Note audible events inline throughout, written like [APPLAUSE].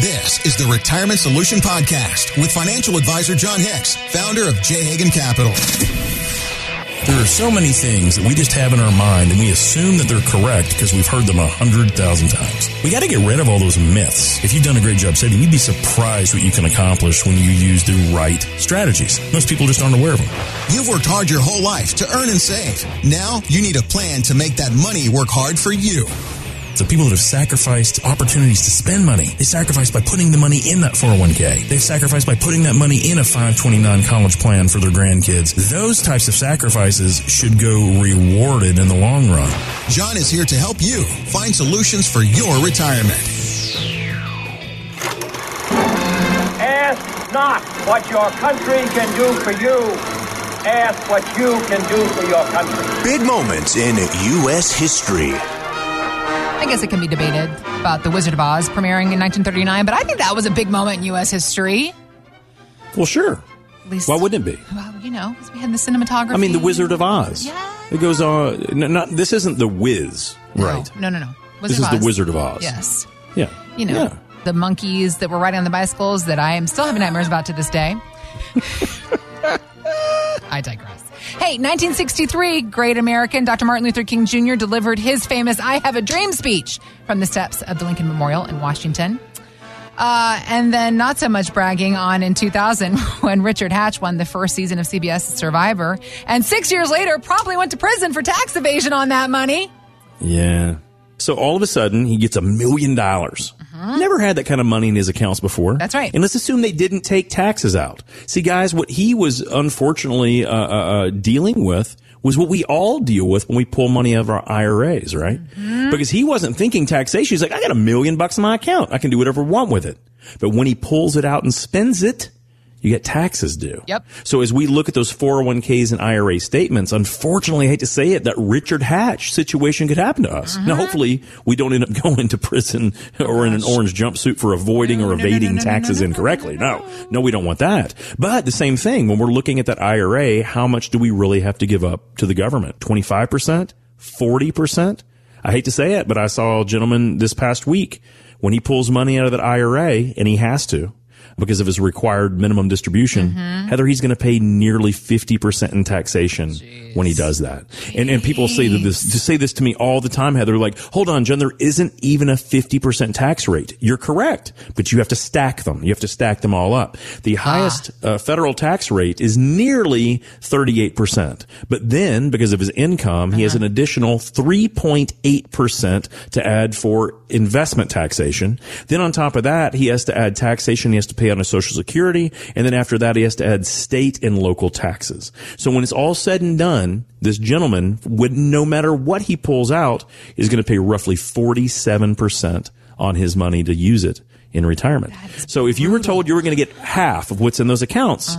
This is the Retirement Solution Podcast with financial advisor Jon Hicks, founder of J. Hagan Capital. There are so many things that we just have in our mind and we assume that they're correct because we've heard them a hundred thousand times. We got to get rid of all those myths. If you've done a great job saving, you'd be surprised what you can accomplish when you use the right strategies. Most people just aren't aware of them. You've worked hard your whole life to earn and save. Now you need a plan to make that money work hard for you. So people that have sacrificed opportunities to spend money, they sacrificed by putting the money in that 401k. They've sacrificed by putting that money in a 529 college plan for their grandkids. Those types of sacrifices should go rewarded in the long run. John is here to help you find solutions for your retirement. Ask not what your country can do for you. Ask what you can do for your country. Big moments in U.S. history. I guess it can be debated about The Wizard of Oz premiering in 1939, but I think that was a big moment in U.S. history. Well, sure. At least, Why wouldn't it be? Well, you know, because we had the cinematography. I mean, The Wizard of Oz. Yeah. It goes on. n- Not this isn't the Wiz, No, right? No, no, no. This is of the Wizard of Oz. Yes. Yeah. You know, Yeah. the monkeys that were riding on the bicycles that I am still having nightmares about to this day. [LAUGHS] I digress. Hey, 1963, great American Dr. Martin Luther King Jr. delivered his famous I Have a Dream speech from the steps of the Lincoln Memorial in Washington. Uh, and then not so much bragging on in 2000 [LAUGHS] when Richard Hatch won the first season of CBS Survivor. And six years later, probably went to prison for tax evasion on that money. Yeah. So all of a sudden, he gets a million dollars. Never had that kind of money in his accounts before. Uh-huh. That's right. And let's assume they didn't take taxes out. See, guys, what he was unfortunately uh, uh, uh, dealing with was what we all deal with when we pull money out of our IRAs, right? Mm-hmm. Because he wasn't thinking taxation. He's like, I got a million bucks in my account. I can do whatever I want with it. But when he pulls it out and spends it, you get taxes due. Yep. So as we look at those 401ks and IRA statements, unfortunately, I hate to say it, that Richard Hatch situation could happen to us. Mm-hmm. Now, hopefully we don't end up [LAUGHS] going to prison or in an orange jumpsuit for avoiding or no, no, evading no, no, no, taxes incorrectly. No, no, we don't want that. But the same thing, when we're looking at that IRA, how much do we really have to give up to the government? 25%? 40%? I hate to say it, but I saw a gentleman this past week when he pulls money out of that IRA and he has to because of his required minimum distribution, Mm-hmm. Heather, he's going to pay nearly 50% in taxation when he does that. And, and people say that this, to say this to me all the time, Heather, like, hold on, Jen, there isn't even a 50% tax rate. You're correct, but you have to stack them. You have to stack them all up. The highest uh, federal tax rate is nearly 38%. But then, because of his income, he has an additional 3.8% to add for investment taxation. Then on top of that, he has to add taxation he has to pay on his social security. And then after that, he has to add state and local taxes. So when it's all said and done, this gentleman would, no matter what he pulls out, is going to pay roughly 47% on his money to use it in retirement. So if you were told you were going to get half of what's in those accounts,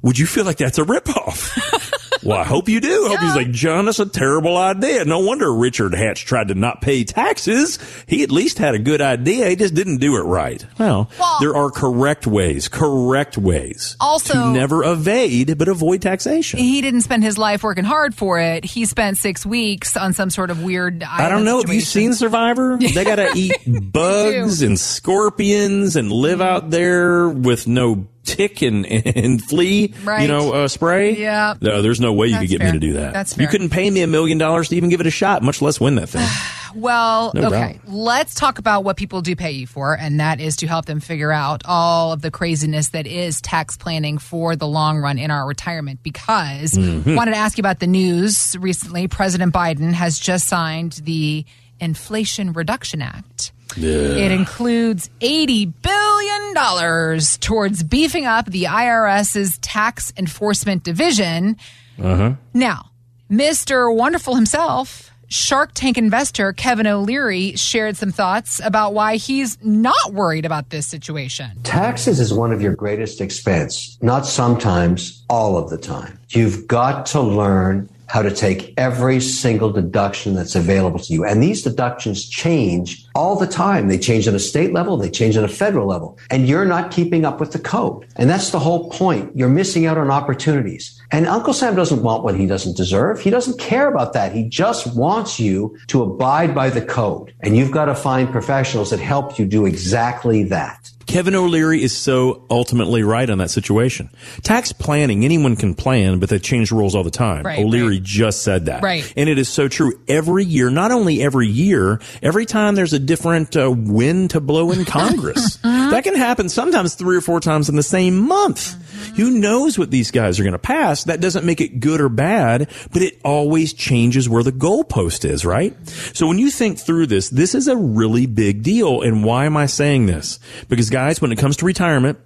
would you feel like that's a ripoff? [LAUGHS] well, I hope you do. I hope he's like, Jon, that's a terrible idea. No wonder Richard Hatch tried to not pay taxes. He at least had a good idea. He just didn't do it right. Well, Well- there are correct ways, correct ways Also- to never evade but avoid taxation. He didn't spend his life working hard for it. He spent six weeks on some sort of weird. I don't know. Have you seen Survivor? [LAUGHS] They got to eat bugs and scorpions and live out there with no tick and, and flea, you know, uh, spray. Yeah. No, there's no way you That's could get fair. me to do that. That's You couldn't pay me a million dollars to even give it a shot, much less win that thing. [SIGHS] Well, No okay. Let's talk about what people do pay you for, and that is to help them figure out all of the craziness that is tax planning for the long run in our retirement. Because Mm-hmm. wanted to ask you about the news recently. President Biden has just signed the Inflation Reduction Act. It includes $80 billion towards beefing up the IRS's tax enforcement division. Uh-huh. Now, Mr. Wonderful himself, Shark Tank investor Kevin O'Leary, shared some thoughts about why he's not worried about this situation. Taxes is one of your greatest expense, not sometimes, all of the time. You've got to learn how to take every single deduction that's available to you. And these deductions change all the time. They change at a state level, they change at a federal level, and you're not keeping up with the code. And that's the whole point. You're missing out on opportunities. And Uncle Sam doesn't want what he doesn't deserve. He doesn't care about that. He just wants you to abide by the code. And you've got to find professionals that help you do exactly that. Kevin O'Leary is so ultimately right on that situation. Tax planning, anyone can plan, but they change rules all the time. Right, O'Leary right. just said that. Right. And it is so true. Every year, not only every year, every time there's a different uh, wind to blow in Congress. [LAUGHS] that uh-huh. can happen sometimes three or four times in the same month. Uh-huh. Who knows what these guys are going to pass? That doesn't make it good or bad, but it always changes where the goalpost is, right? So when you think through this, this is a really big deal. And why am I saying this? Because guys, when it comes to retirement,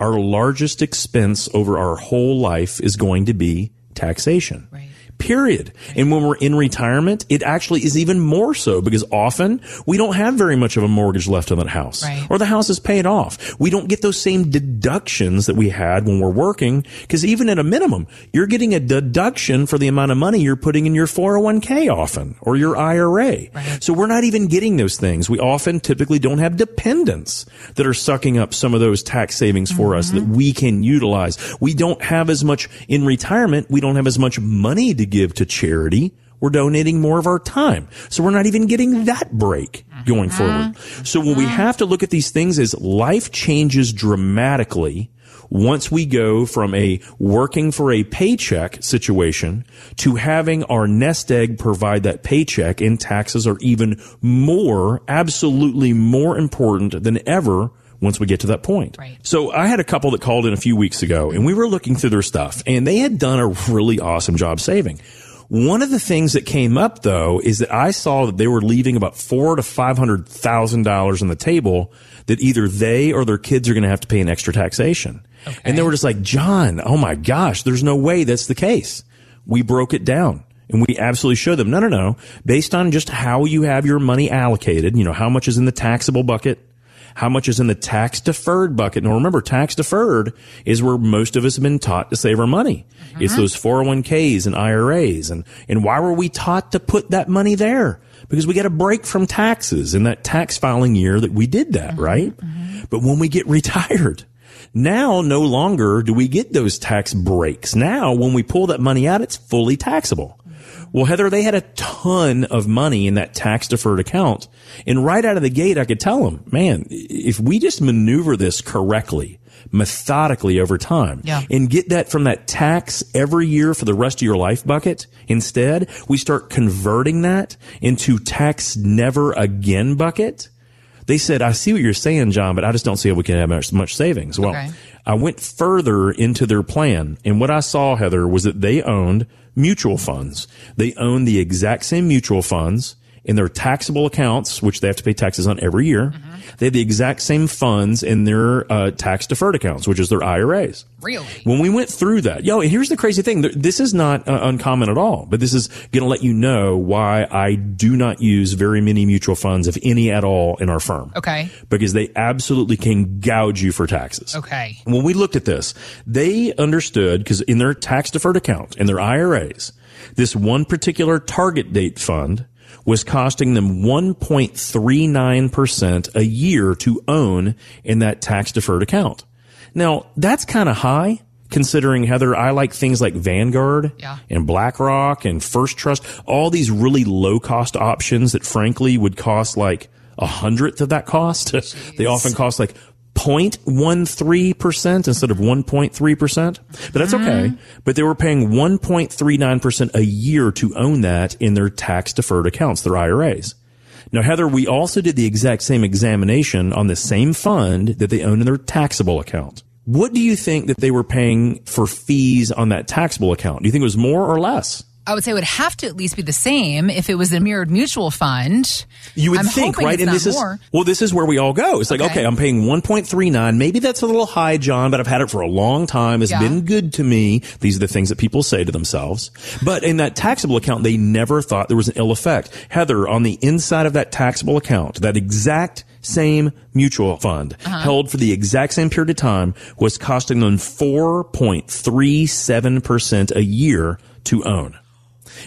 our largest expense over our whole life is going to be taxation. Right. Period. And when we're in retirement, it actually is even more so because often we don't have very much of a mortgage left on that house. Right. Or the house is paid off. We don't get those same deductions that we had when we're working because even at a minimum, you're getting a deduction for the amount of money you're putting in your 401k often or your IRA. Right. So we're not even getting those things. We often typically don't have dependents that are sucking up some of those tax savings for us that mm-hmm. we can utilize. We don't have as much in retirement. We don't have as much money to give to charity. We're donating more of our time. So we're not even getting that break going uh-huh. forward. So when we uh-huh. have to look at these things as life changes dramatically, once we go from a working for a paycheck situation to having our nest egg provide that paycheck and taxes are even more, absolutely more important than ever once we get to that point. Right. So I had a couple that called in a few weeks ago and we were looking through their stuff and they had done a really awesome job saving. One of the things that came up though is that I saw that they were leaving about four to five hundred thousand dollars on the table that either they or their kids are going to have to pay an extra taxation. And they were just like, Jon, oh my gosh, there's no way that's the case. We broke it down. And we absolutely showed them, no, no, no. Based on just how you have your money allocated, you know, how much is in the taxable bucket, how much is in the tax deferred bucket. Now remember, tax deferred is where most of us have been taught to save our money. Mm-hmm. It's those 401ks and IRAs. And, and why were we taught to put that money there? Because we got a break from taxes in that tax filing year that we did that, mm-hmm. right? Mm-hmm. But when we get [LAUGHS] retired, now no longer do we get those tax breaks. Now when we pull that money out, it's fully taxable. Well, Heather, they had a ton of money in that tax deferred account. And right out of the gate, I could tell them, man, if we just maneuver this correctly, methodically over time Yeah. and get that from that tax every year for the rest of your life bucket, instead, we start converting that into tax never again bucket. They said, I see what you're saying, Jon, but I just don't see how we can have much, much savings. Well, Okay. I went further into their plan, and what I saw, Heather, was that they owned mutual funds. They owned the exact same mutual funds in their taxable accounts, which they have to pay taxes on every year. They have the exact same funds in their uh, tax deferred accounts, which is their IRAs. Really? When we went through that, yo, here's the crazy thing. This is not uh, uncommon at all, but this is going to let you know why I do not use very many mutual funds, if any at all, in our firm. Okay. Because they absolutely can gouge you for taxes. Okay. When we looked at this, they understood because in their tax deferred account, in their IRAs, this one particular target date fund was costing them 1.39% a year to own in that tax deferred account. Now, that's kind of high considering Heather, I like things like Vanguard Yeah. and BlackRock and First Trust, all these really low cost options that frankly would cost like a hundredth of that cost. they often cost like 0.13% instead of 1.3%. But that's okay. Mm-hmm. But they were paying 1.39% a year to own that in their tax deferred accounts, their IRAs. Now, Heather, we also did the exact same examination on the same fund that they own in their taxable account. What do you think that they were paying for fees on that taxable account? Do you think it was more or less? I would say it would have to at least be the same if it was a mirrored mutual fund. You would I'm think, right? and this more. is well, this is where we all go. It's like, Okay. okay, I'm paying 1.39. Maybe that's a little high, Jon, but I've had it for a long time. It's Yeah. been good to me. These are the things that people say to themselves. But in that taxable account, they never thought there was an ill effect. Heather, on the inside of that taxable account, that exact same mutual fund Uh-huh. held for the exact same period of time was costing them 4.37% a year to own.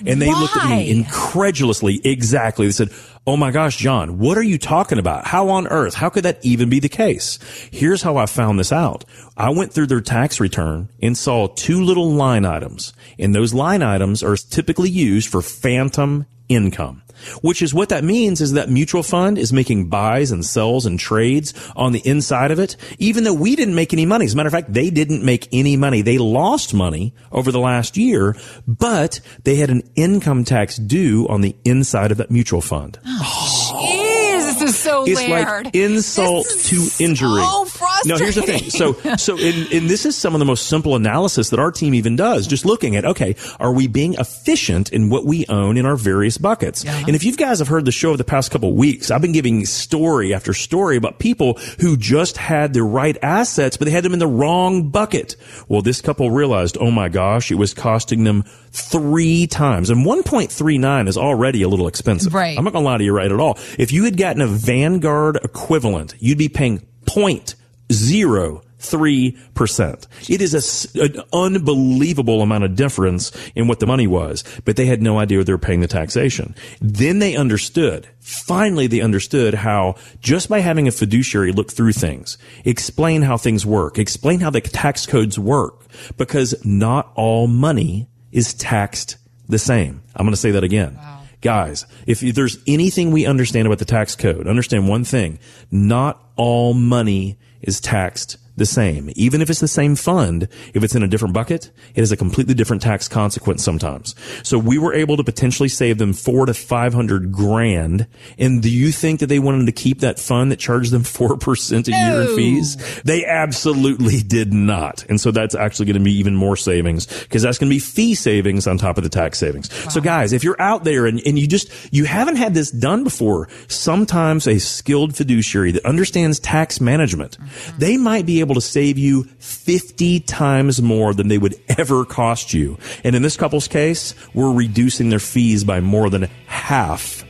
And they looked at me incredulously. Exactly. They said, Oh my gosh, Jon, what are you talking about? How on earth? How could that even be the case? Here's how I found this out. I went through their tax return and saw two little line items. And those line items are typically used for phantom income. Which is what that means is that mutual fund is making buys and sells and trades on the inside of it, even though we didn't make any money. As a matter of fact, they didn't make any money. They lost money over the last year, but they had an income tax due on the inside of that mutual fund. Oh, jeez, this is so It's layered. like insult to injury. So No, here's the thing. So, [LAUGHS] so, and, and this is some of the most simple analysis that our team even does. Just looking at, okay, are we being efficient in what we own in our various buckets? And if you guys have heard the show over the past couple of weeks, I've been giving story after story about people who just had the right assets, but they had them in the wrong bucket. Well, this couple realized, oh my gosh, it was costing them three times. And 1.39 is already a little expensive. Right. I'm not going to lie to you right at all. If you had gotten a Vanguard equivalent, you'd be paying point zero three percent. It is a an unbelievable amount of difference in what the money was, but they had no idea they were paying the taxation. Then they understood. Finally, they understood how just by having a fiduciary look through things, explain how things work, explain how the tax codes work, because not all money is taxed the same. I'm going to say that again. Guys, if there's anything we understand about the tax code, understand one thing. Not all money is taxed the same. Even if it's the same fund, if it's in a different bucket, it has a completely different tax consequence sometimes. So we were able to potentially save them four to five hundred grand. And do you think that they wanted to keep that fund that charged them [LAUGHS] four percent a year in fees? They absolutely did not. And so that's actually going to be even more savings because that's going to be fee savings on top of the tax savings. So guys, if you're out there and, and you just, you haven't had this done before, sometimes a skilled fiduciary that understands tax management, mm-hmm. they might be able to save you 50 times more than they would ever cost you. And in this couple's case, we're reducing their fees by more than half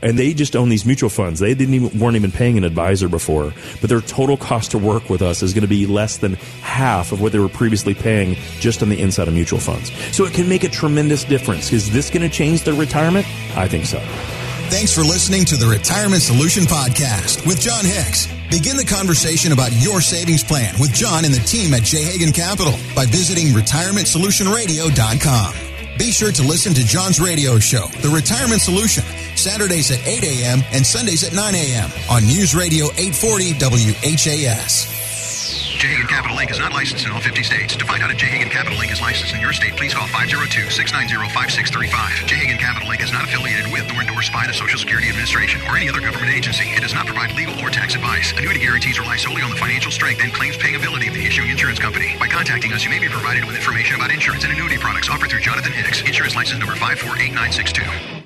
and they just own these mutual funds. They didn't even weren't even paying an advisor before, but their total cost to work with us is going to be less than half of what they were previously paying just on the inside of mutual funds. So it can make a tremendous difference. Is this going to change their retirement? I think so. Thanks for listening to the Retirement Solution Podcast with Jon Hicks. Begin the conversation about your savings plan with Jon and the team at J. Hagan Capital by visiting retirementsolutionradio.com. Be sure to listen to Jon's radio show, The Retirement Solution, Saturdays at 8 a.m. and Sundays at 9 a.m. on News Radio 840 WHAS. J. Capital Inc. is not licensed in all 50 states. To find out if J. Capital Inc. is licensed in your state, please call 502-690-5635. J. Capital Inc. is not affiliated with nor endorsed by the Social Security Administration or any other government agency. It does not provide legal or tax advice. Annuity guarantees rely solely on the financial strength and claims paying ability of the issuing insurance company. By contacting us, you may be provided with information about insurance and annuity products offered through Jonathan Hicks, insurance license number 548962.